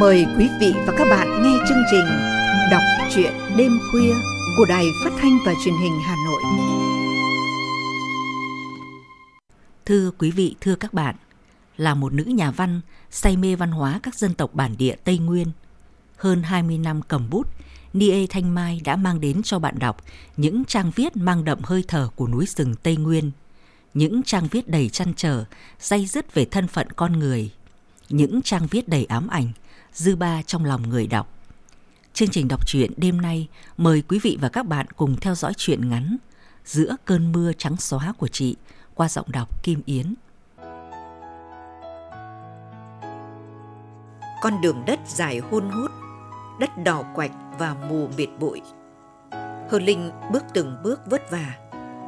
Mời quý vị và các bạn nghe chương trình Đọc truyện đêm khuya của Đài Phát thanh và Truyền hình Hà Nội. Thưa quý vị, thưa các bạn, là một nữ nhà văn say mê văn hóa các dân tộc bản địa Tây Nguyên. Hơn 20 năm cầm bút, Nie Thanh Mai đã mang đến cho bạn đọc những trang viết mang đậm hơi thở của núi rừng Tây Nguyên. Những trang viết đầy chăn trở, day dứt về thân phận con người. Những trang viết đầy ám ảnh, dư ba trong lòng người đọc. Chương trình đọc truyện đêm nay mời quý vị và các bạn cùng theo dõi truyện ngắn Giữa cơn mưa trắng xóa của chị qua giọng đọc Kim Yến. Con đường đất dài hun hút, đất đỏ quạch và mù mịt bụi. hờ Linh bước từng bước vất vả,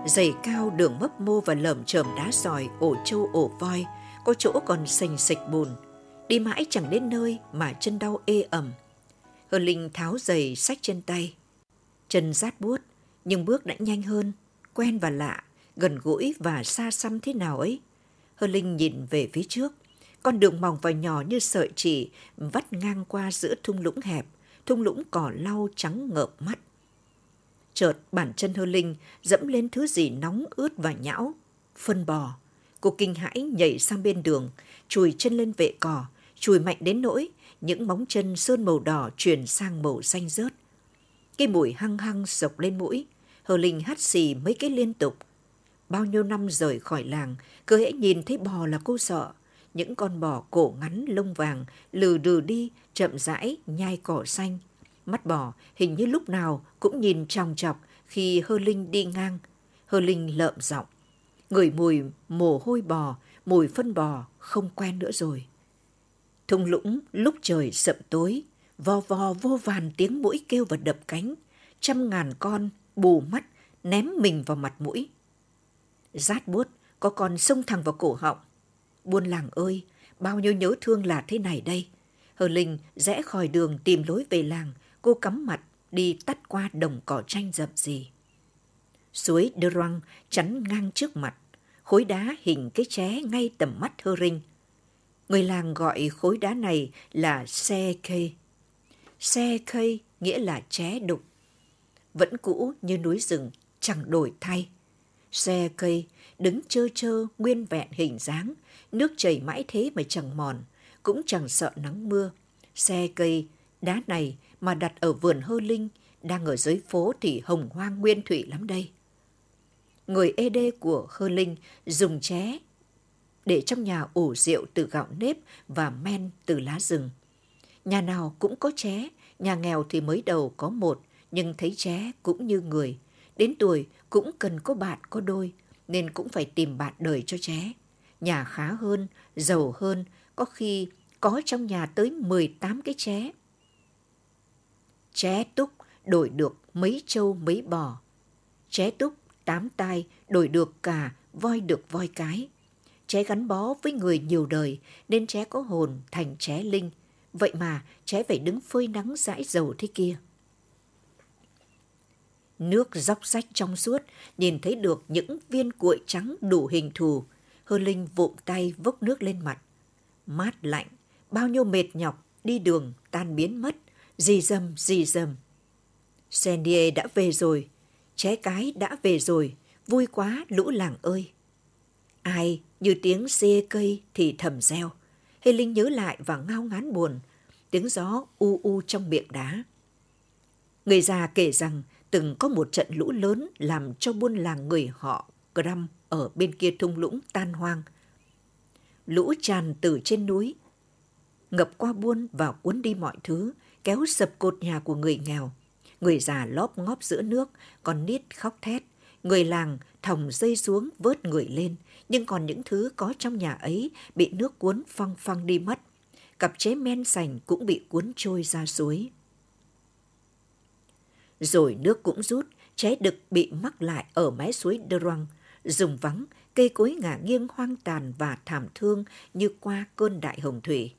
giày cao đường mấp mô và lởm chởm đá sỏi, ổ trâu ổ voi, có chỗ còn sành sạch bùn. Đi mãi chẳng đến nơi mà chân đau ê ẩm. Hờ Linh tháo giày sách trên tay. Chân rát buốt, nhưng bước đã nhanh hơn, quen và lạ, gần gũi và xa xăm thế nào ấy. Hờ Linh nhìn về phía trước, con đường mỏng và nhỏ như sợi chỉ vắt ngang qua giữa thung lũng hẹp, thung lũng cỏ lau trắng ngợp mắt. Chợt bàn chân Hơ Linh dẫm lên thứ gì nóng ướt và nhão, phân bò. Cô kinh hãi nhảy sang bên đường, chùi chân lên vệ cỏ, chùi mạnh đến nỗi những móng chân sơn màu đỏ chuyển sang màu xanh rớt. Cái mùi hăng hăng sộc lên mũi, Hờ Linh hắt xì mấy cái liên tục. Bao nhiêu năm rời khỏi làng, cứ hễ nhìn thấy bò là cô sợ. Những con bò cổ ngắn lông vàng lừ đừ đi, chậm rãi, nhai cỏ xanh. Mắt bò hình như lúc nào cũng nhìn tròng chọc khi Hơ Linh đi ngang. Hơ Linh lợm giọng. Người mùi mồ hôi bò, mùi phân bò không quen nữa rồi. Thung lũng lúc trời sậm tối, vò vò vô vàn tiếng mũi kêu và đập cánh, trăm ngàn con bù mắt ném mình vào mặt mũi. Rát buốt có con xông thẳng vào cổ họng. Buôn làng ơi, bao nhiêu nhớ thương là thế này đây. Hờ Linh rẽ khỏi đường tìm lối về làng, cô cắm mặt đi tắt qua đồng cỏ tranh rậm gì. Suối Đơ Răng chắn ngang trước mặt, khối đá hình cái ché ngay tầm mắt Hơ Rinh. Người làng gọi khối đá này là xe cây. Xe cây nghĩa là ché đục. Vẫn cũ như núi rừng, chẳng đổi thay. Xe cây đứng trơ trơ nguyên vẹn hình dáng, nước chảy mãi thế mà chẳng mòn, cũng chẳng sợ nắng mưa. Xe cây, đá này mà đặt ở vườn hơ linh, đang ở dưới phố thì hồng hoang nguyên thủy lắm đây. Người ê đê của hơ linh dùng ché để trong nhà ủ rượu từ gạo nếp và men từ lá rừng. Nhà nào cũng có ché, nhà nghèo thì mới đầu có một, nhưng thấy ché cũng như người. Đến tuổi cũng cần có bạn có đôi, nên cũng phải tìm bạn đời cho ché. Nhà khá hơn, giàu hơn, có khi có trong nhà tới 18 cái ché. Ché túc đổi được mấy trâu mấy bò. Ché túc tám tai đổi được cả voi được voi cái. Trẻ gắn bó với người nhiều đời nên trẻ có hồn thành trẻ linh. Vậy mà trẻ phải đứng phơi nắng dãi dầu thế kia. Nước dốc rách trong suốt, nhìn thấy được những viên cuội trắng đủ hình thù. Hơ Linh vụm tay vốc nước lên mặt. Mát lạnh, bao nhiêu mệt nhọc, đi đường tan biến mất, dì dầm dì dầm. sandie đã về rồi, trẻ cái đã về rồi, vui quá lũ làng ơi. Ai như tiếng xe cây thì thầm reo. Hê Linh nhớ lại và ngao ngán buồn, tiếng gió u u trong miệng đá. Người già kể rằng từng có một trận lũ lớn làm cho buôn làng người họ Gram ở bên kia thung lũng tan hoang. Lũ tràn từ trên núi, ngập qua buôn và cuốn đi mọi thứ, kéo sập cột nhà của người nghèo. Người già lóp ngóp giữa nước, còn nít khóc thét. Người làng thòng dây xuống vớt người lên, nhưng còn những thứ có trong nhà ấy bị nước cuốn phăng phăng đi mất. Cặp chế men sành cũng bị cuốn trôi ra suối. Rồi nước cũng rút, trái đực bị mắc lại ở mái suối Đơ Răng. Dùng vắng, cây cối ngả nghiêng hoang tàn và thảm thương như qua cơn đại hồng thủy.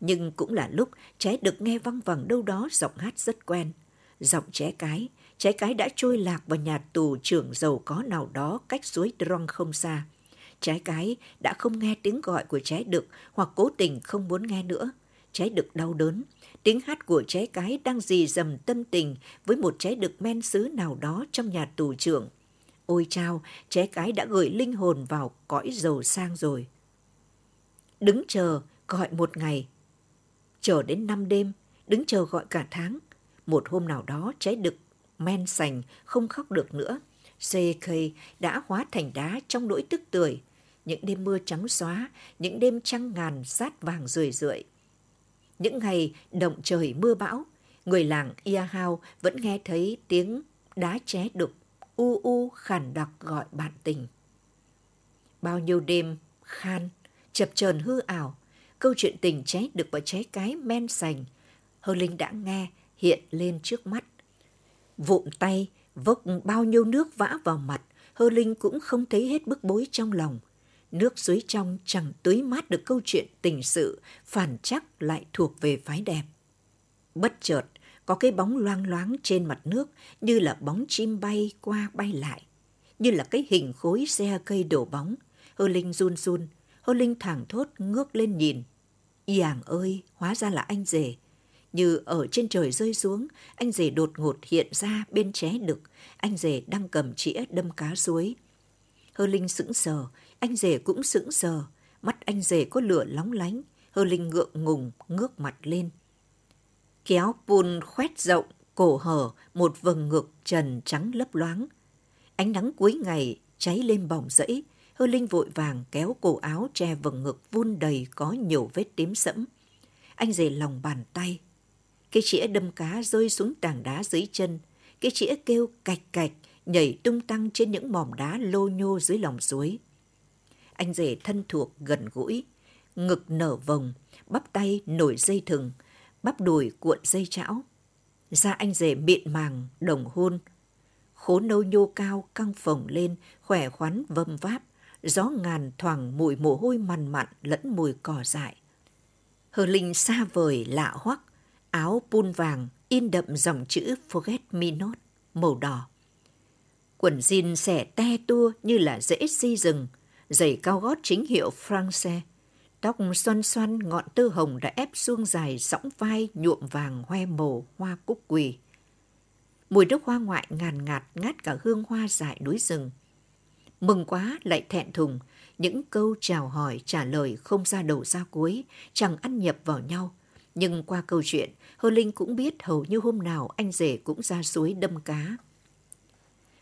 Nhưng cũng là lúc trái đực nghe văng vẳng đâu đó giọng hát rất quen. Giọng trẻ cái, trái cái đã trôi lạc vào nhà tù trưởng giàu có nào đó cách suối Drong không xa. Trái cái đã không nghe tiếng gọi của trái đực hoặc cố tình không muốn nghe nữa. Trái đực đau đớn, tiếng hát của trái cái đang dì dầm tâm tình với một trái đực men sứ nào đó trong nhà tù trưởng. Ôi chao, trái cái đã gửi linh hồn vào cõi giàu sang rồi. Đứng chờ, gọi một ngày. Chờ đến năm đêm, đứng chờ gọi cả tháng. Một hôm nào đó trái đực men sành không khóc được nữa. CK đã hóa thành đá trong nỗi tức tưởi. Những đêm mưa trắng xóa, những đêm trăng ngàn sát vàng rười rượi. Những ngày động trời mưa bão, người làng ia hao vẫn nghe thấy tiếng đá ché đục, u u khàn đặc gọi bạn tình. Bao nhiêu đêm khan, chập chờn hư ảo, câu chuyện tình cháy được và cháy cái men sành, Hơ Linh đã nghe hiện lên trước mắt. Vụn tay, vốc bao nhiêu nước vã vào mặt, Hơ Linh cũng không thấy hết bức bối trong lòng. Nước suối trong chẳng tưới mát được câu chuyện tình sự, phản chắc lại thuộc về phái đẹp. Bất chợt, có cái bóng loang loáng trên mặt nước như là bóng chim bay qua bay lại, như là cái hình khối xe cây đổ bóng. Hơ Linh run run, Hơ Linh thẳng thốt ngước lên nhìn. Yàng ơi, hóa ra là anh rể. Như ở trên trời rơi xuống, anh rể đột ngột hiện ra bên ché đực. Anh rể đang cầm chĩa đâm cá suối. Hơ Linh sững sờ, anh rể cũng sững sờ. Mắt anh rể có lửa lóng lánh. Hơ Linh ngượng ngùng, ngước mặt lên. Kéo pun khoét rộng, cổ hở, một vầng ngực trần trắng lấp loáng. Ánh nắng cuối ngày cháy lên bỏng rẫy, Hơ Linh vội vàng kéo cổ áo che vầng ngực vun đầy có nhiều vết tím sẫm. Anh rể lòng bàn tay. Cái chĩa đâm cá rơi xuống tảng đá dưới chân. Cái chĩa kêu cạch cạch, nhảy tung tăng trên những mỏm đá lô nhô dưới lòng suối. Anh rể thân thuộc gần gũi, ngực nở vòng, bắp tay nổi dây thừng, bắp đùi cuộn dây chảo. Da anh rể mịn màng, đồng hôn. Khố nâu nhô cao căng phồng lên, khỏe khoắn vâm váp, gió ngàn thoảng mùi mồ hôi mằn mặn lẫn mùi cỏ dại. Hờ Linh xa vời lạ hoắc, áo pun vàng in đậm dòng chữ Forget Me Not màu đỏ. Quần jean xẻ te tua như là rễ di rừng, giày cao gót chính hiệu France. Tóc xoăn xoăn ngọn tơ hồng đã ép xuông dài sõng vai nhuộm vàng hoe màu hoa cúc quỳ. Mùi nước hoa ngoại ngàn ngạt ngát cả hương hoa dại núi rừng. Mừng quá lại thẹn thùng, những câu chào hỏi trả lời không ra đầu ra cuối, chẳng ăn nhập vào nhau. Nhưng qua câu chuyện, Hơ Linh cũng biết hầu như hôm nào anh rể cũng ra suối đâm cá.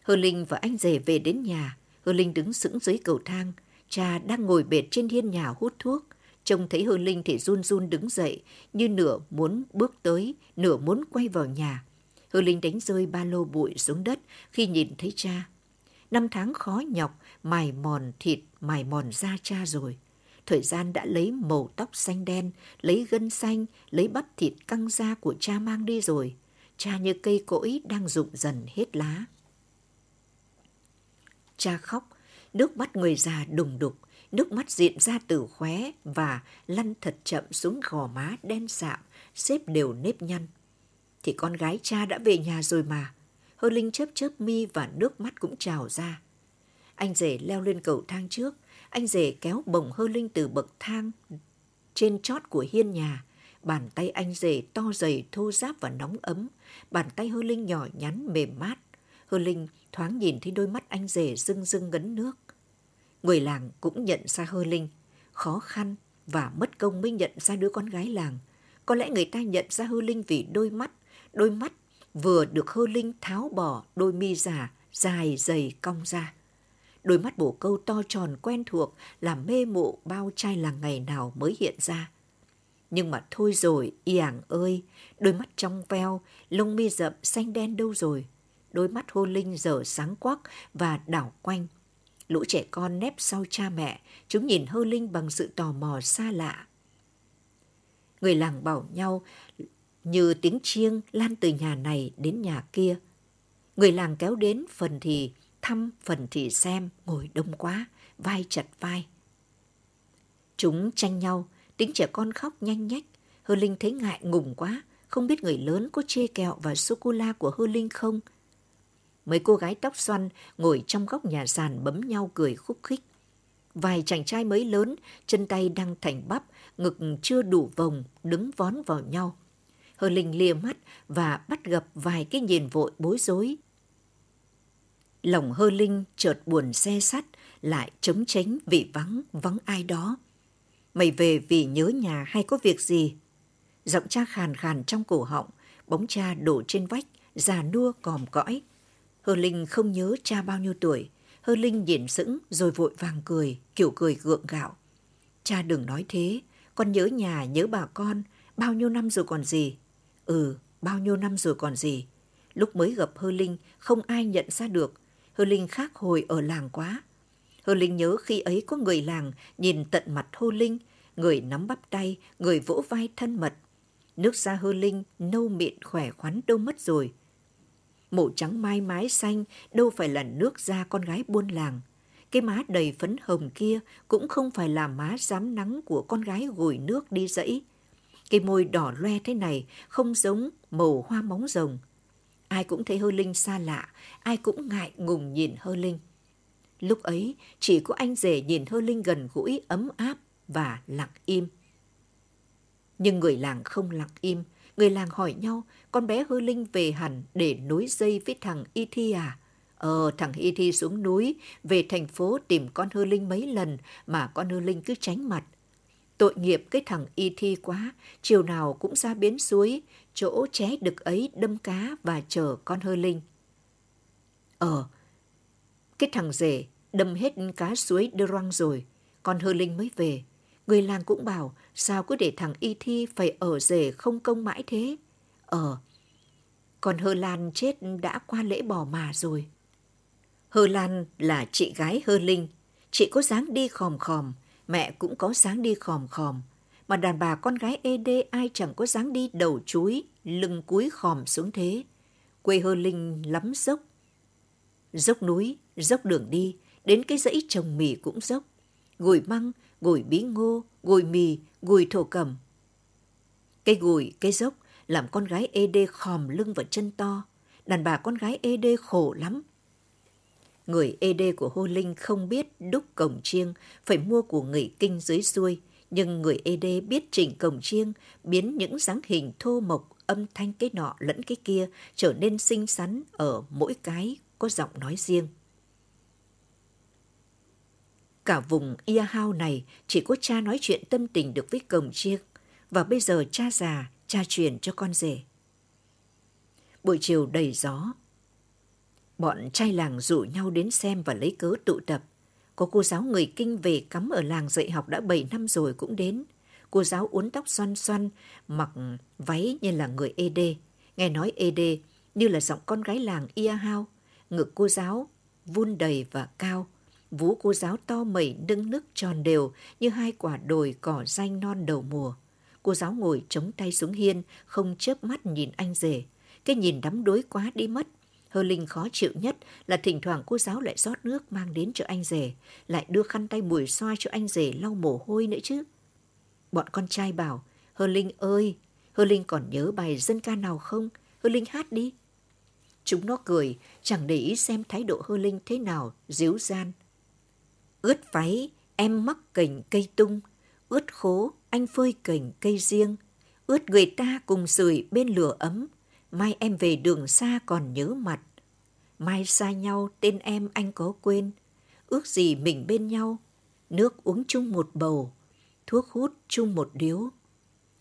Hơ Linh và anh rể về đến nhà, Hơ Linh đứng sững dưới cầu thang, cha đang ngồi bệt trên hiên nhà hút thuốc. Trông thấy Hơ Linh thì run run đứng dậy, như nửa muốn bước tới, nửa muốn quay vào nhà. Hơ Linh đánh rơi ba lô bụi xuống đất khi nhìn thấy cha. Năm tháng khó nhọc, mài mòn thịt, mài mòn da cha rồi. Thời gian đã lấy màu tóc xanh đen, lấy gân xanh, lấy bắp thịt căng da của cha mang đi rồi. Cha như cây cỗi đang rụng dần hết lá. Cha khóc, nước mắt người già đùng đục, nước mắt diện ra từ khóe và lăn thật chậm xuống gò má đen sạm, xếp đều nếp nhăn. Thì con gái cha đã về nhà rồi mà. Hơ Linh chớp chớp mi và nước mắt cũng trào ra. Anh rể leo lên cầu thang trước, anh rể kéo bồng Hơ Linh từ bậc thang trên chót của hiên nhà. Bàn tay anh rể to dày, thô ráp và nóng ấm. Bàn tay Hơ Linh nhỏ nhắn, mềm mát. Hơ Linh thoáng nhìn thấy đôi mắt anh rể rưng rưng ngấn nước. Người làng cũng nhận ra Hơ Linh. Khó khăn và mất công mới nhận ra đứa con gái làng. Có lẽ người ta nhận ra Hơ Linh vì đôi mắt. Đôi mắt vừa được Hơ Linh tháo bỏ đôi mi giả dài dày cong ra. Đôi mắt bổ câu to tròn quen thuộc làm mê mộ bao trai làng ngày nào mới hiện ra. Nhưng mà thôi rồi, y ơi, đôi mắt trong veo, lông mi rậm xanh đen đâu rồi. Đôi mắt hô linh dở sáng quắc và đảo quanh. Lũ trẻ con nép sau cha mẹ, chúng nhìn hơ linh bằng sự tò mò xa lạ. Người làng bảo nhau như tiếng chiêng lan từ nhà này đến nhà kia. Người làng kéo đến phần thì thăm, phần thì xem, ngồi đông quá, vai chặt vai. Chúng tranh nhau, tiếng trẻ con khóc nhanh nhách. Hơ Linh thấy ngại ngùng quá, không biết người lớn có chê kẹo và sô-cô-la của Hơ Linh không. Mấy cô gái tóc xoăn ngồi trong góc nhà sàn bấm nhau cười khúc khích. Vài chàng trai mới lớn, chân tay đang thành bắp, ngực chưa đủ vòng, đứng vón vào nhau. Hơ Linh lia mắt và bắt gặp vài cái nhìn vội bối rối. Lòng Hơ Linh chợt buồn xe sắt, lại chống tránh vì vắng, vắng ai đó. Mày về vì nhớ nhà hay có việc gì? Giọng cha khàn khàn trong cổ họng, bóng cha đổ trên vách, già nua còm cõi. Hơ Linh không nhớ cha bao nhiêu tuổi. Hơ Linh nhìn sững rồi vội vàng cười, kiểu cười gượng gạo. Cha đừng nói thế, con nhớ nhà, nhớ bà con, bao nhiêu năm rồi còn gì. Ừ, bao nhiêu năm rồi còn gì. Lúc mới gặp Hơ Linh, không ai nhận ra được. Hơ Linh khác hồi ở làng quá. Hơ Linh nhớ khi ấy có người làng nhìn tận mặt Hơ Linh, người nắm bắp tay, người vỗ vai thân mật. Nước da Hơ Linh nâu mịn khỏe khoắn đâu mất rồi. Màu trắng mai mái xanh đâu phải là nước da con gái buôn làng. Cái má đầy phấn hồng kia cũng không phải là má dám nắng của con gái gùi nước đi dãy. Cái môi đỏ loe thế này không giống màu hoa móng rồng. Ai cũng thấy Hơ Linh xa lạ, ai cũng ngại ngùng nhìn Hơ Linh. Lúc ấy, chỉ có anh rể nhìn Hơ Linh gần gũi, ấm áp và lặng im. Nhưng người làng không lặng im, người làng hỏi nhau, con bé Hơ Linh về hẳn để nối dây với thằng Y Thi à? Ờ, thằng Y Thi xuống núi, về thành phố tìm con Hơ Linh mấy lần mà con Hơ Linh cứ tránh mặt. Tội nghiệp cái thằng Y Thi quá, chiều nào cũng ra bến suối, chỗ ché đực ấy đâm cá và chờ con Hơ Linh. Ờ, cái thằng rể đâm hết cá suối đưa răng rồi, con Hơ Linh mới về. Người làng cũng bảo sao cứ để thằng Y Thi phải ở rể không công mãi thế. Ờ, còn Hơ Lan chết đã qua lễ bỏ mà rồi. Hơ Lan là chị gái Hơ Linh. Chị có dáng đi khòm khòm, mẹ cũng có dáng đi khòm khòm. Mà đàn bà con gái ê đê ai chẳng có dáng đi đầu chuối, lưng cúi khòm xuống thế. Quê Hơ Linh lắm dốc. Dốc núi, dốc đường đi, đến cái dãy trồng mì cũng dốc. Gùi măng, gùi bí ngô, gùi mì, gùi thổ cẩm. Cây gùi, cây dốc làm con gái ê đê khòm lưng và chân to. Đàn bà con gái ê đê khổ lắm. Người ê đê của Hô Linh không biết đúc cổng chiêng, phải mua của người kinh dưới xuôi. Nhưng người ê đê biết chỉnh cổng chiêng, biến những dáng hình thô mộc, âm thanh cái nọ lẫn cái kia trở nên xinh xắn ở mỗi cái có giọng nói riêng. Cả vùng Ia Hao này chỉ có cha nói chuyện tâm tình được với cổng chiêng, và bây giờ cha già, cha truyền cho con rể. Buổi chiều đầy gió, bọn trai làng rủ nhau đến xem và lấy cớ tụ tập. Có cô giáo người kinh về cắm ở làng dạy học đã 7 năm rồi cũng đến. Cô giáo uốn tóc xoăn xoăn, mặc váy như là người ED. Nghe nói ED như là giọng con gái làng Ia Hao. Ngực cô giáo vun đầy và cao. Vú cô giáo to mẩy nâng nước tròn đều như hai quả đồi cỏ xanh non đầu mùa. Cô giáo ngồi chống tay xuống hiên, không chớp mắt nhìn anh rể. Cái nhìn đắm đuối quá đi mất. Hơ Linh khó chịu nhất là thỉnh thoảng cô giáo lại rót nước mang đến cho anh rể, lại đưa khăn tay mùi xoa cho anh rể lau mồ hôi nữa chứ. Bọn con trai bảo, Hơ Linh ơi, Hơ Linh còn nhớ bài dân ca nào không? Hơ Linh hát đi. Chúng nó cười, chẳng để ý xem thái độ Hơ Linh thế nào, díu gian. Ướt váy, em mắc cành cây tung, ướt khố, anh phơi cành cây riêng, ướt người ta cùng sưởi bên lửa ấm, mai em về đường xa còn nhớ mặt. Mai xa nhau tên em anh có quên, ước gì mình bên nhau, nước uống chung một bầu, thuốc hút chung một điếu.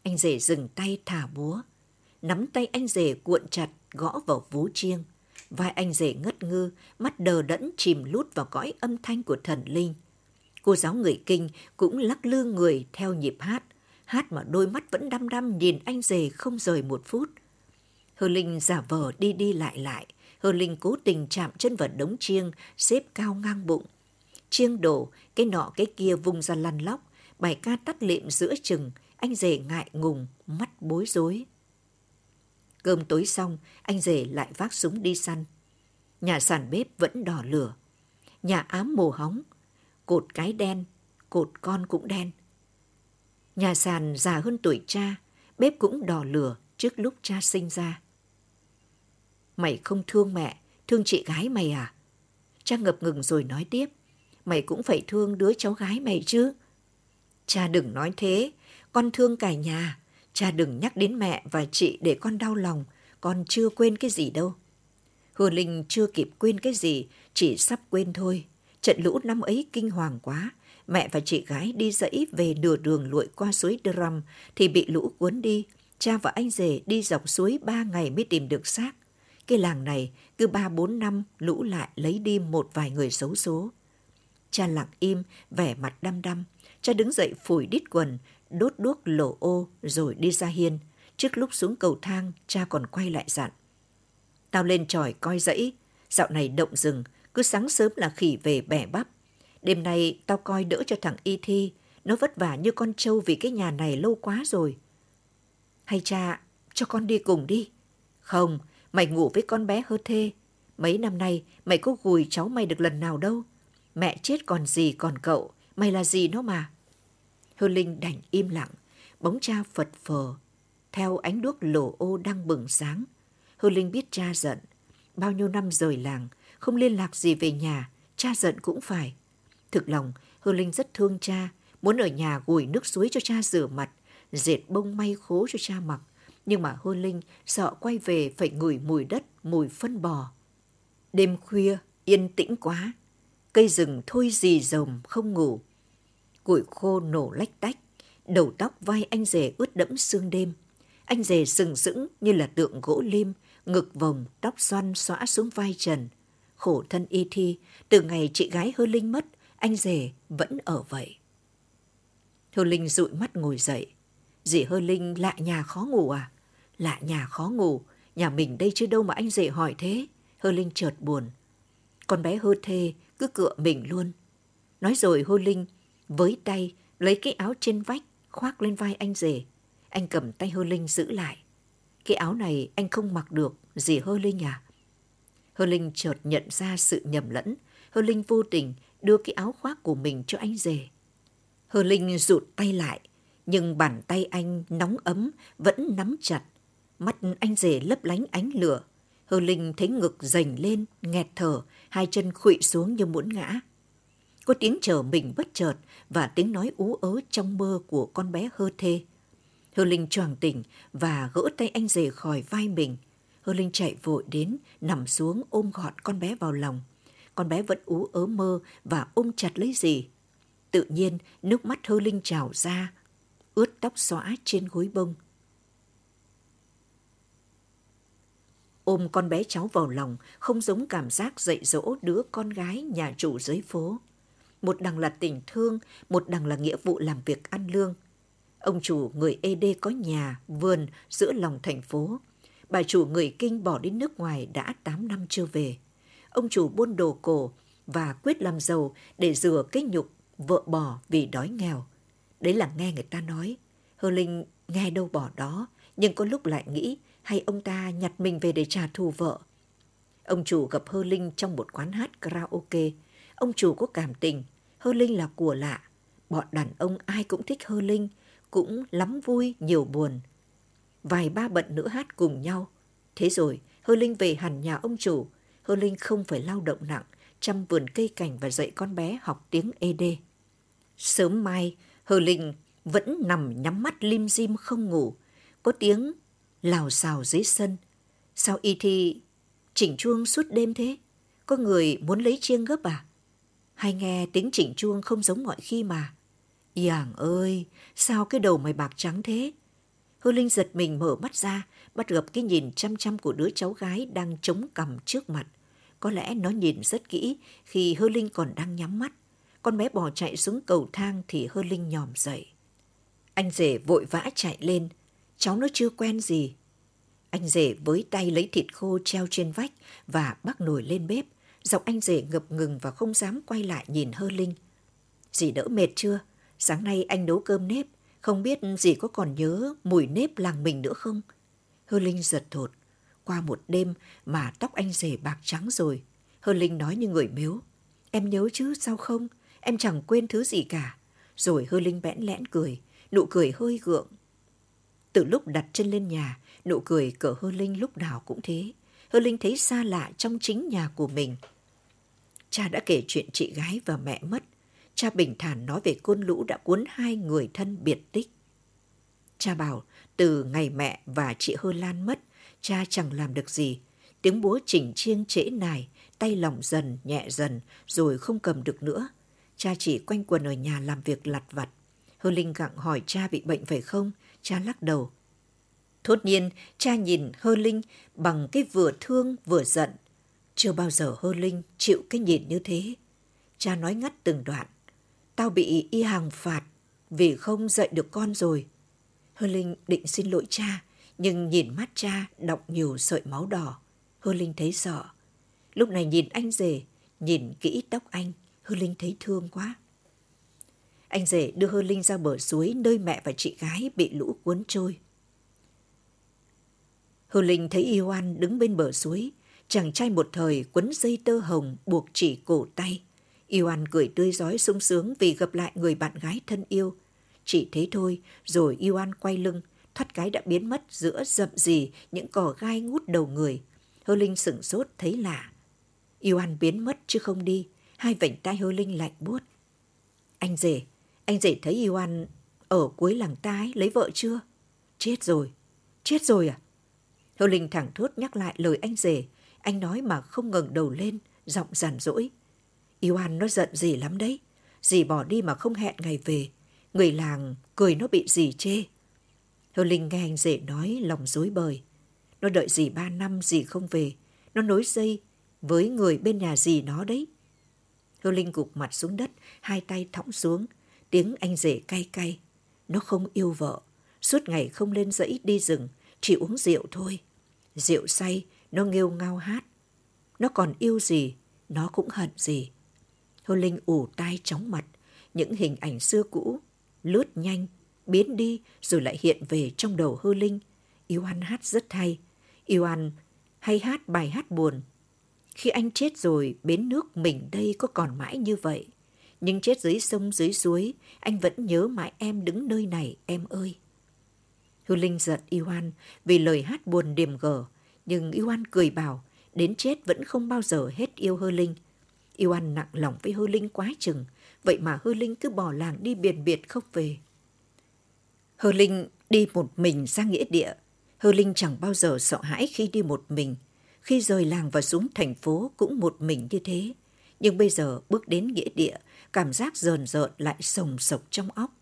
Anh rể dừng tay thả búa, nắm tay anh rể cuộn chặt gõ vào vú chiêng. Vai anh rể ngất ngư, mắt đờ đẫn chìm lút vào cõi âm thanh của thần linh. Cô giáo người kinh cũng lắc lư người theo nhịp hát, hát mà đôi mắt vẫn đăm đăm nhìn anh rể không rời một phút. Hơ Linh giả vờ đi đi lại lại, Hơ Linh cố tình chạm chân vào đống chiêng xếp cao ngang bụng. Chiêng đổ, cái nọ cái kia vung ra lăn lóc, bài ca tắt lịm giữa chừng, anh rể ngại ngùng, mắt bối rối. Cơm tối xong, anh rể lại vác súng đi săn. Nhà sàn bếp vẫn đỏ lửa. Nhà ám mồ hóng, cột cái đen, cột con cũng đen. Nhà sàn già hơn tuổi cha, bếp cũng đỏ lửa trước lúc cha sinh ra. Mày không thương mẹ, thương chị gái mày à? Cha ngập ngừng rồi nói tiếp. mày cũng phải thương đứa cháu gái mày chứ. Cha đừng nói thế, con thương cả nhà. Cha đừng nhắc đến mẹ và chị để con đau lòng, con chưa quên cái gì đâu. Hứa Linh chưa kịp quên cái gì, chỉ sắp quên thôi. Trận lũ năm ấy kinh hoàng quá, mẹ và chị gái đi dãy về nửa đường lội qua suối Drum thì bị lũ cuốn đi. Cha và anh rể đi dọc suối ba ngày mới tìm được xác. Cái làng này cứ ba bốn năm lũ lại lấy đi một vài người xấu số. Cha lặng im, vẻ mặt đăm đăm. Cha đứng dậy phủi đít quần, đốt đuốc lổ ô rồi đi ra hiên. Trước lúc xuống cầu thang, cha còn quay lại dặn. Tao lên tròi coi dãy, dạo này động rừng, cứ sáng sớm là khỉ về bẻ bắp. Đêm nay tao coi đỡ cho thằng Y Thi, nó vất vả như con trâu vì cái nhà này lâu quá rồi. Hay cha, cho con đi cùng đi. Không, mày ngủ với con bé hơ thê. Mấy năm nay mày có gùi cháu mày được lần nào đâu. Mẹ chết còn gì còn cậu, mày là gì nó mà. Hơ Linh đành im lặng, bóng cha phật phờ. Theo ánh đuốc lổ ô đang bừng sáng, Hơ Linh biết cha giận. Bao nhiêu năm rời làng, không liên lạc gì về nhà, cha giận cũng phải. Thực lòng, Hơ Linh rất thương cha, muốn ở nhà gùi nước suối cho cha rửa mặt, dệt bông may khố cho cha mặc. Nhưng mà Hơ Linh sợ quay về phải ngửi mùi đất, mùi phân bò. Đêm khuya, yên tĩnh quá. Cây rừng thôi gì rồng không ngủ. Củi khô nổ lách tách, đầu tóc vai anh rể ướt đẫm sương đêm. Anh rể sừng sững như là tượng gỗ lim, ngực vòng, tóc xoăn xõa xuống vai trần. Khổ thân y thi, từ ngày chị gái Hơ Linh mất, anh rể vẫn ở vậy. Hơ Linh dụi mắt ngồi dậy. Dì Hơ Linh lạ nhà khó ngủ à? Lạ nhà khó ngủ, nhà mình đây chứ đâu mà anh rể hỏi thế. Hơ Linh chợt buồn. Con bé Hơ Thê cứ cựa mình luôn. Nói rồi hô Linh với tay lấy cái áo trên vách khoác lên vai anh rể. Anh cầm tay Hơ Linh giữ lại. Cái áo này anh không mặc được, dì Hơ Linh à? Hơ Linh chợt nhận ra sự nhầm lẫn. Hơ Linh vô tình đưa cái áo khoác của mình cho anh rể. Hơ Linh rụt tay lại, nhưng bàn tay anh nóng ấm vẫn nắm chặt. Mắt anh rể lấp lánh ánh lửa. Hơ Linh thấy ngực dành lên, nghẹt thở, hai chân khuỵu xuống như muốn ngã. Có tiếng chờ mình bất chợt và tiếng nói ú ớ trong mơ của con bé Hơ Thê. Hơ Linh choàng tỉnh và gỡ tay anh rể khỏi vai mình. Hơ Linh chạy vội đến, nằm xuống ôm gọn con bé vào lòng. Con bé vẫn ú ớ mơ và ôm chặt lấy gì. Tự nhiên, nước mắt Hơ Linh trào ra, ướt tóc xóa trên gối bông. Ôm con bé cháu vào lòng không giống cảm giác dạy dỗ đứa con gái nhà chủ dưới phố. Một đằng là tình thương, một đằng là nghĩa vụ làm việc ăn lương. Ông chủ người ED có nhà, vườn giữa lòng thành phố. Bà chủ người Kinh bỏ đi nước ngoài đã 8 năm chưa về. Ông chủ buôn đồ cổ và quyết làm giàu để rửa cái nhục vợ bỏ vì đói nghèo. Đấy là nghe người ta nói. Hơ Linh nghe đâu bỏ đó, nhưng có lúc lại nghĩ hay ông ta nhặt mình về để trả thù vợ. Ông chủ gặp Hơ Linh trong một quán hát karaoke. Ông chủ có cảm tình, Hơ Linh là của lạ. Bọn đàn ông ai cũng thích Hơ Linh, cũng lắm vui, nhiều buồn. Vài ba bận nữa hát cùng nhau. Thế rồi, Hơ Linh về hẳn nhà ông chủ. Hơ Linh không phải lao động nặng, chăm vườn cây cảnh và dạy con bé học tiếng ED. Sớm mai, Hơ Linh vẫn nằm nhắm mắt lim dim không ngủ. Có tiếng lào xào dưới sân. Sao y thi chỉnh chuông suốt đêm thế? Có người muốn lấy chiêng gấp à? Hay nghe tiếng chỉnh chuông không giống mọi khi mà? Yàng ơi, sao cái đầu mày bạc trắng thế? Hư Linh giật mình mở mắt ra, bắt gặp cái nhìn chăm chăm của đứa cháu gái đang chống cằm trước mặt. Có lẽ nó nhìn rất kỹ khi Hơ Linh còn đang nhắm mắt. Con bé bò chạy xuống cầu thang thì Hơ Linh nhòm dậy. Anh rể vội vã chạy lên. Cháu nó chưa quen gì. Anh rể với tay lấy thịt khô treo trên vách và bắt nồi lên bếp. Giọng anh rể ngập ngừng và không dám quay lại nhìn Hơ Linh. Dì đỡ mệt chưa? Sáng nay anh nấu cơm nếp, không biết dì có còn nhớ mùi nếp làng mình nữa không? Hơ Linh giật thột. Qua một đêm mà tóc anh rể bạc trắng rồi. Hơ Linh nói như người miếu. Em nhớ chứ sao không? Em chẳng quên thứ gì cả. Rồi Hơ Linh bẽn lẽn cười, nụ cười hơi gượng. Từ lúc đặt chân lên nhà, nụ cười cỡ Hơ Linh lúc nào cũng thế. Hơ Linh thấy xa lạ trong chính nhà của mình. cha đã kể chuyện chị gái và mẹ mất. Cha bình thản nói về cơn lũ đã cuốn hai người thân biệt tích. Cha bảo từ ngày mẹ và chị Hơ Lan mất, cha chẳng làm được gì. Tiếng búa chỉnh chiêng trễ nài, tay lỏng dần, nhẹ dần, rồi không cầm được nữa. Cha chỉ quanh quần ở nhà làm việc lặt vặt. Hơ Linh gặng hỏi cha bị bệnh phải không? Cha lắc đầu. Thốt nhiên, cha nhìn Hơ Linh bằng cái vừa thương vừa giận. Chưa bao giờ Hơ Linh chịu cái nhìn như thế. Cha nói ngắt từng đoạn. Tao bị y hàng phạt vì không dạy được con rồi. Hơ Linh định xin lỗi cha, nhưng nhìn mắt cha đọng nhiều sợi máu đỏ. Hơ Linh thấy sợ. Lúc này nhìn anh rể, nhìn kỹ tóc anh, Hơ Linh thấy thương quá. Anh rể đưa Hơ Linh ra bờ suối nơi mẹ và chị gái bị lũ cuốn trôi. Hơ Linh thấy Ioan đứng bên bờ suối, chàng trai một thời quấn dây tơ hồng buộc chỉ cổ tay. Ioan cười tươi rói sung sướng vì gặp lại người bạn gái thân yêu. Chỉ thế thôi, rồi Ioan quay lưng, thoát cái đã biến mất giữa rậm rì những cỏ gai ngút đầu người. Hơ Linh sửng sốt thấy lạ. Ioan biến mất chứ không đi, hai vành tay Hơ Linh lạnh buốt. Anh rể, anh rể thấy Iwan ở cuối làng tái lấy vợ chưa? Chết rồi, chết rồi à? Hơ Linh thẳng thốt nhắc lại lời anh rể, anh nói mà không ngẩng đầu lên, giọng giản dỗi. Iwan nó giận gì lắm đấy, dì bỏ đi mà không hẹn ngày về, người làng cười nó bị dì chê. Hơ Linh nghe anh rể nói lòng dối bời. Nó đợi dì ba năm dì không về, nó nối dây với người bên nhà dì nó đấy. Hơ Linh gục mặt xuống đất, hai tay thõng xuống, tiếng anh rể cay cay. Nó không yêu vợ, suốt ngày không lên dãy đi rừng, chỉ uống rượu thôi. Rượu say, nó nghêu ngao hát. Nó còn yêu gì, nó cũng hận gì. Hô Linh ủ tai chóng mặt, những hình ảnh xưa cũ, lướt nhanh, biến đi rồi lại hiện về trong đầu Hơ Linh. Yêu An hát rất hay. Yêu An hay hát bài hát buồn. Khi anh chết rồi, bến nước mình đây có còn mãi như vậy. Nhưng chết dưới sông dưới suối, anh vẫn nhớ mãi em đứng nơi này, em ơi. Hư Linh giận Iwan vì lời hát buồn điềm gở, nhưng Iwan cười bảo đến chết vẫn không bao giờ hết yêu Hư Linh. Iwan nặng lòng với Hư Linh quá chừng, vậy mà Hư Linh cứ bỏ làng đi biển biệt không về. Hư Linh đi một mình ra nghĩa địa. Hư Linh chẳng bao giờ sợ hãi khi đi một mình. Khi rời làng và xuống thành phố cũng một mình như thế. Nhưng bây giờ bước đến nghĩa địa, cảm giác rờn rợn lại sồng sộc trong óc.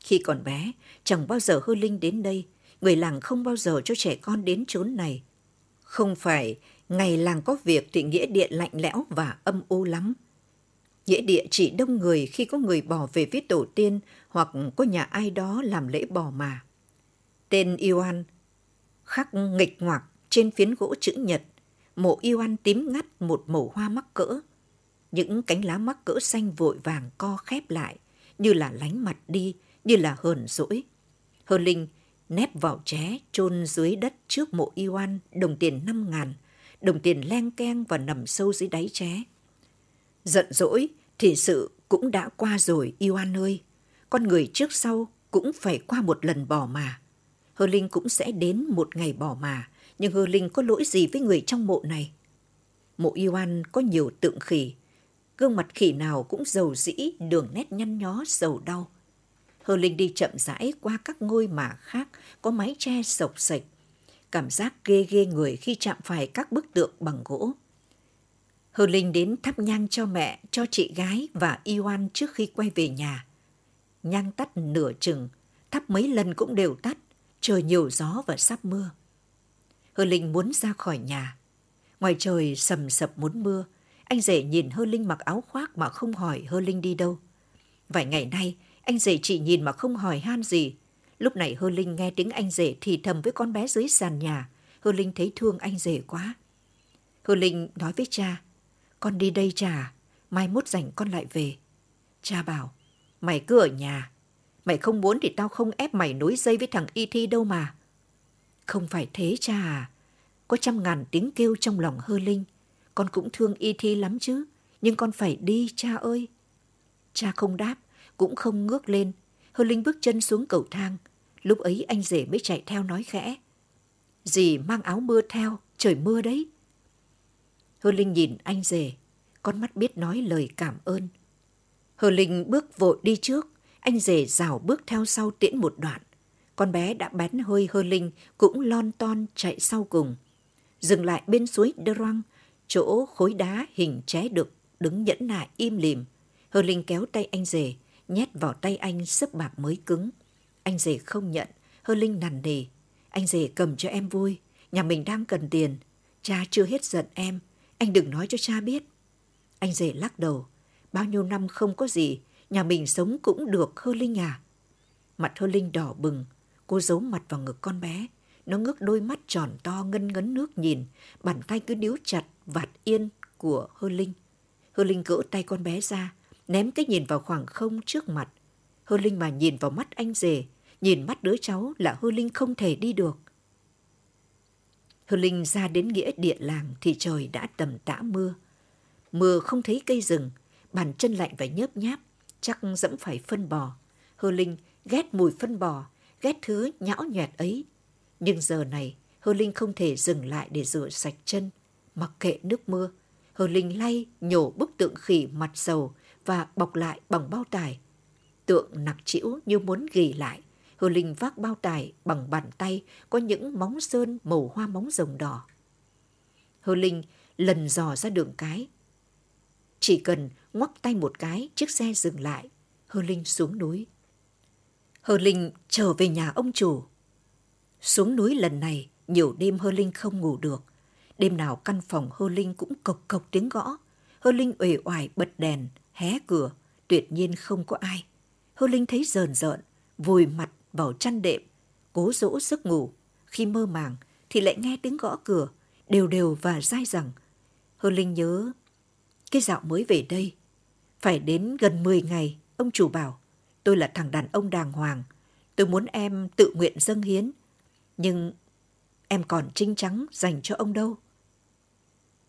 Khi còn bé, chẳng bao giờ hư linh đến đây, người làng không bao giờ cho trẻ con đến chốn này. Không phải ngày làng có việc thì nghĩa địa lạnh lẽo và âm u lắm. Nghĩa địa chỉ đông người khi có người bỏ về với tổ tiên hoặc có nhà ai đó làm lễ bỏ mà. Tên Ioan khắc nghịch ngoạc trên phiến gỗ chữ nhật, mộ Ioan tím ngắt một màu hoa mắc cỡ. Những cánh lá mắc cỡ xanh vội vàng co khép lại, như là lánh mặt đi như là hờn dỗi. Hơ Linh nép vào ché chôn dưới đất trước mộ Ioan đồng tiền năm ngàn, đồng tiền len keng và nằm sâu dưới đáy ché. Giận dỗi thì sự cũng đã qua rồi Ioan ơi. Con người trước sau cũng phải qua một lần bỏ mà. Hơ Linh cũng sẽ đến một ngày bỏ mà, nhưng Hơ Linh có lỗi gì với người trong mộ này? Mộ Ioan có nhiều tượng khỉ, gương mặt khỉ nào cũng giàu dĩ, đường nét nhăn nhó, dầu đau. Hơ Linh đi chậm rãi qua các ngôi mả khác có mái tre sộc sạch. Cảm giác ghê ghê người khi chạm phải các bức tượng bằng gỗ. Hơ Linh đến thắp nhang cho mẹ, cho chị gái và Iwan trước khi quay về nhà. Nhang tắt nửa chừng, thắp mấy lần cũng đều tắt, trời nhiều gió và sắp mưa. Hơ Linh muốn ra khỏi nhà. Ngoài trời sầm sập muốn mưa, anh rể nhìn Hơ Linh mặc áo khoác mà không hỏi Hơ Linh đi đâu. Vài ngày nay, anh rể chỉ nhìn mà không hỏi han gì. Lúc này Hơ Linh nghe tiếng anh rể thì thầm với con bé dưới sàn nhà. Hơ Linh thấy thương anh rể quá. Hơ Linh nói với cha, con đi đây cha, mai mốt rảnh con lại về. Cha bảo, mày cứ ở nhà, mày không muốn thì tao không ép mày nối dây với thằng Y Thi đâu mà. Không phải thế cha à, có trăm ngàn tiếng kêu trong lòng Hơ Linh. Con cũng thương Y Thi lắm chứ, nhưng con phải đi cha ơi. Cha không đáp, cũng không ngước lên. Hơ Linh bước chân xuống cầu thang. Lúc ấy anh rể mới chạy theo nói khẽ. Dì mang áo mưa theo, trời mưa đấy. Hơ Linh nhìn anh rể, con mắt biết nói lời cảm ơn. Hờ Linh bước vội đi trước, anh rể rào bước theo sau tiễn một đoạn. Con bé đã bén hơi Hơ Linh cũng lon ton chạy sau cùng. Dừng lại bên suối Đơ Răng, chỗ khối đá hình trái được đứng nhẫn nại im lìm. Hơ Linh kéo tay anh rể, nhét vào tay anh sấp bạc mới cứng. Anh rể không nhận, Hơ Linh nằn nề. Anh rể cầm cho em vui, nhà mình đang cần tiền. Cha chưa hết giận em, anh đừng nói cho cha biết. Anh rể lắc đầu, bao nhiêu năm không có gì, nhà mình sống cũng được Hơ Linh à. Mặt Hơ Linh đỏ bừng, cô giấu mặt vào ngực con bé. Nó ngước đôi mắt tròn to ngân ngấn nước nhìn, bàn tay cứ níu chặt vạt yên của Hơ Linh. Hơ Linh gỡ tay con bé ra, ném cái nhìn vào khoảng không trước mặt. Hơ Linh mà nhìn vào mắt anh rể, nhìn mắt đứa cháu là Hơ Linh không thể đi được. Hơ Linh ra đến nghĩa địa làng thì trời đã tầm tã mưa. Mưa không thấy cây rừng, bàn chân lạnh và nhớp nháp, chắc dẫm phải phân bò. Hơ Linh ghét mùi phân bò, ghét thứ nhão nhẹt ấy. Nhưng giờ này, Hơ Linh không thể dừng lại để rửa sạch chân, mặc kệ nước mưa. Hơ Linh lay nhổ bức tượng khỉ mặt dầu và bọc lại bằng bao tải. Tượng nặc trĩu như muốn ghi lại. Hơ Linh vác bao tải bằng bàn tay có những móng sơn màu hoa móng rồng đỏ. Hơ Linh lần dò ra đường cái. Chỉ cần ngoắc tay một cái, chiếc xe dừng lại. Hơ Linh xuống núi. Hơ Linh trở về nhà ông chủ. Xuống núi lần này, nhiều đêm Hơ Linh không ngủ được. Đêm nào căn phòng Hơ Linh cũng cộc cộc tiếng gõ. Hơ Linh uể oải bật đèn, hé cửa, tuyệt nhiên không có ai. Hơ Linh thấy rờn rợn, vùi mặt vào chăn đệm, cố dỗ giấc ngủ. Khi mơ màng thì lại nghe tiếng gõ cửa, đều đều và dai rằng Hơ Linh nhớ cái dạo mới về đây. Phải đến gần 10 ngày, ông chủ bảo, tôi là thằng đàn ông đàng hoàng. Tôi muốn em tự nguyện dâng hiến. Nhưng em còn trinh trắng dành cho ông đâu.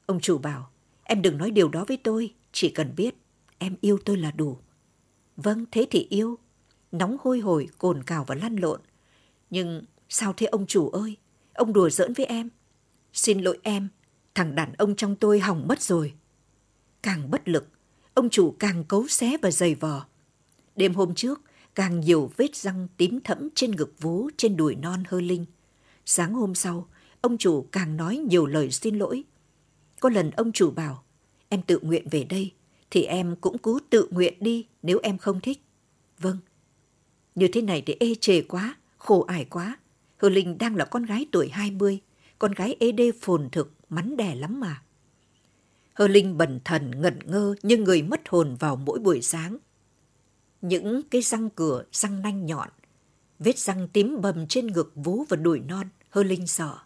Ông chủ bảo, em đừng nói điều đó với tôi, chỉ cần biết em yêu tôi là đủ. Vâng, thế thì yêu. Nóng hôi hổi, cồn cào và lăn lộn. Nhưng sao thế ông chủ ơi? Ông đùa giỡn với em. Xin lỗi em, thằng đàn ông trong tôi hỏng mất rồi. Càng bất lực, ông chủ càng cấu xé và dày vò. Đêm hôm trước, càng nhiều vết răng tím thẫm trên ngực vú trên đùi non hơ linh. Sáng hôm sau, ông chủ càng nói nhiều lời xin lỗi. Có lần ông chủ bảo, em tự nguyện về đây, thì em cũng cứ tự nguyện đi nếu em không thích. Vâng. Như thế này thì ê chề quá, khổ ải quá. hờ Linh đang là con gái tuổi 20, con gái ê đê phồn thực, mắn đẻ lắm mà. hờ Linh bần thần ngẩn ngơ như người mất hồn vào mỗi buổi sáng. Những cái răng cửa, răng nanh nhọn, vết răng tím bầm trên ngực vú và đùi non, Hơ Linh sợ.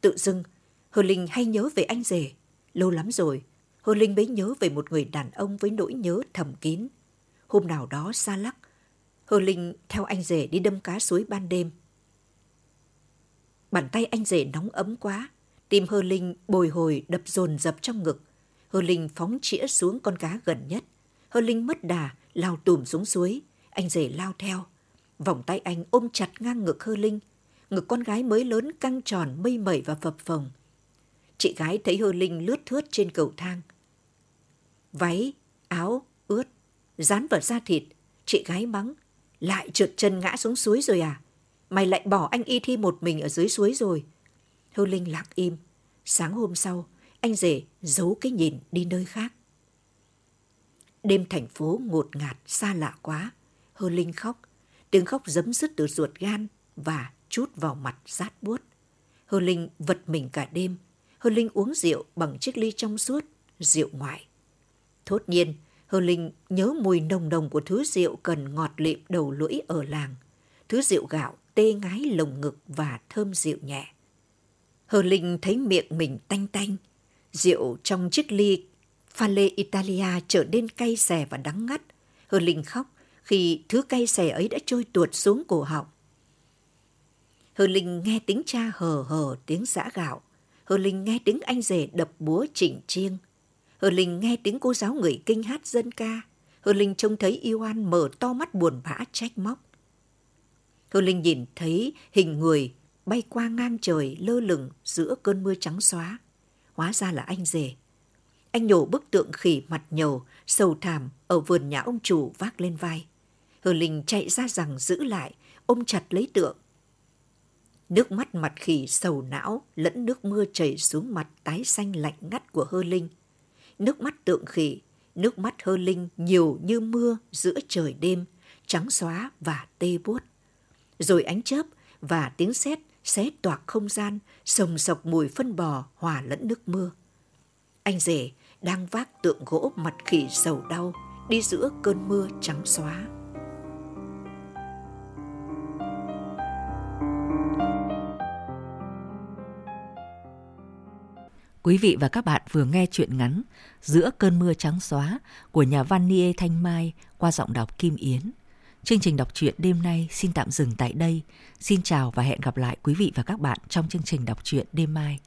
Tự dưng, Hơ Linh hay nhớ về anh rể. Lâu lắm rồi, Hơ Linh mới nhớ về một người đàn ông với nỗi nhớ thầm kín. Hôm nào đó xa lắc, Hơ Linh theo anh rể đi đâm cá suối ban đêm. Bàn tay anh rể nóng ấm quá, tim Hơ Linh bồi hồi đập dồn dập trong ngực. Hơ Linh phóng chĩa xuống con cá gần nhất. Hơ Linh mất đà, lao tùm xuống suối. Anh rể lao theo. Vòng tay anh ôm chặt ngang ngực Hơ Linh. Ngực con gái mới lớn căng tròn mây mẩy và phập phồng. Chị gái thấy Hơ Linh lướt thướt trên cầu thang. Váy, áo, ướt, dán vào da thịt. Chị gái mắng. Lại trượt chân ngã xuống suối rồi à? Mày lại bỏ anh y thi một mình ở dưới suối rồi. Hơ Linh lặng im. Sáng hôm sau, anh rể giấu cái nhìn đi nơi khác. Đêm thành phố ngột ngạt, xa lạ quá. Hơ Linh khóc, tiếng khóc giấm dứt từ ruột gan và chút vào mặt rát buốt. Hơ Linh vật mình cả đêm. Hơ Linh uống rượu bằng chiếc ly trong suốt, rượu ngoại. Thốt nhiên, Hơ Linh nhớ mùi nồng nồng của thứ rượu cần ngọt lịm đầu lưỡi ở làng. Thứ rượu gạo tê ngái lồng ngực và thơm rượu nhẹ. Hơ Linh thấy miệng mình tanh tanh, Rượu trong chiếc ly pha lê Italia trở nên cay xè và đắng ngắt. Hơ Linh khóc khi thứ cay xè ấy đã trôi tuột xuống cổ họng. Hờ Linh nghe tiếng cha hờ hờ tiếng giã gạo. Hờ Linh nghe tiếng anh rể đập búa chỉnh chiêng. Hờ Linh nghe tiếng cô giáo người kinh hát dân ca. Hờ Linh trông thấy yêu an mở to mắt buồn bã trách móc. Hờ Linh nhìn thấy hình người bay qua ngang trời lơ lửng giữa cơn mưa trắng xóa. Hóa ra là anh rể. anh nhổ bức tượng khỉ mặt nhầu, sầu thảm ở vườn nhà ông chủ vác lên vai. Hờ Linh chạy ra rằng giữ lại, ôm chặt lấy tượng. Nước mắt mặt khỉ sầu não lẫn nước mưa chảy xuống mặt tái xanh lạnh ngắt của hơ linh. Nước mắt tượng khỉ, nước mắt hơ linh nhiều như mưa giữa trời đêm, trắng xóa và tê buốt. Rồi ánh chớp và tiếng sét xé toạc không gian, sồng sọc mùi phân bò hòa lẫn nước mưa. Anh rể đang vác tượng gỗ mặt khỉ sầu đau, đi giữa cơn mưa trắng xóa. Quý vị và các bạn vừa nghe chuyện ngắn Giữa cơn mưa trắng xóa của nhà văn Nie Thanh Mai qua giọng đọc Kim Yến. Chương trình đọc truyện đêm nay xin tạm dừng tại đây. Xin chào và hẹn gặp lại quý vị và các bạn trong chương trình đọc truyện đêm mai.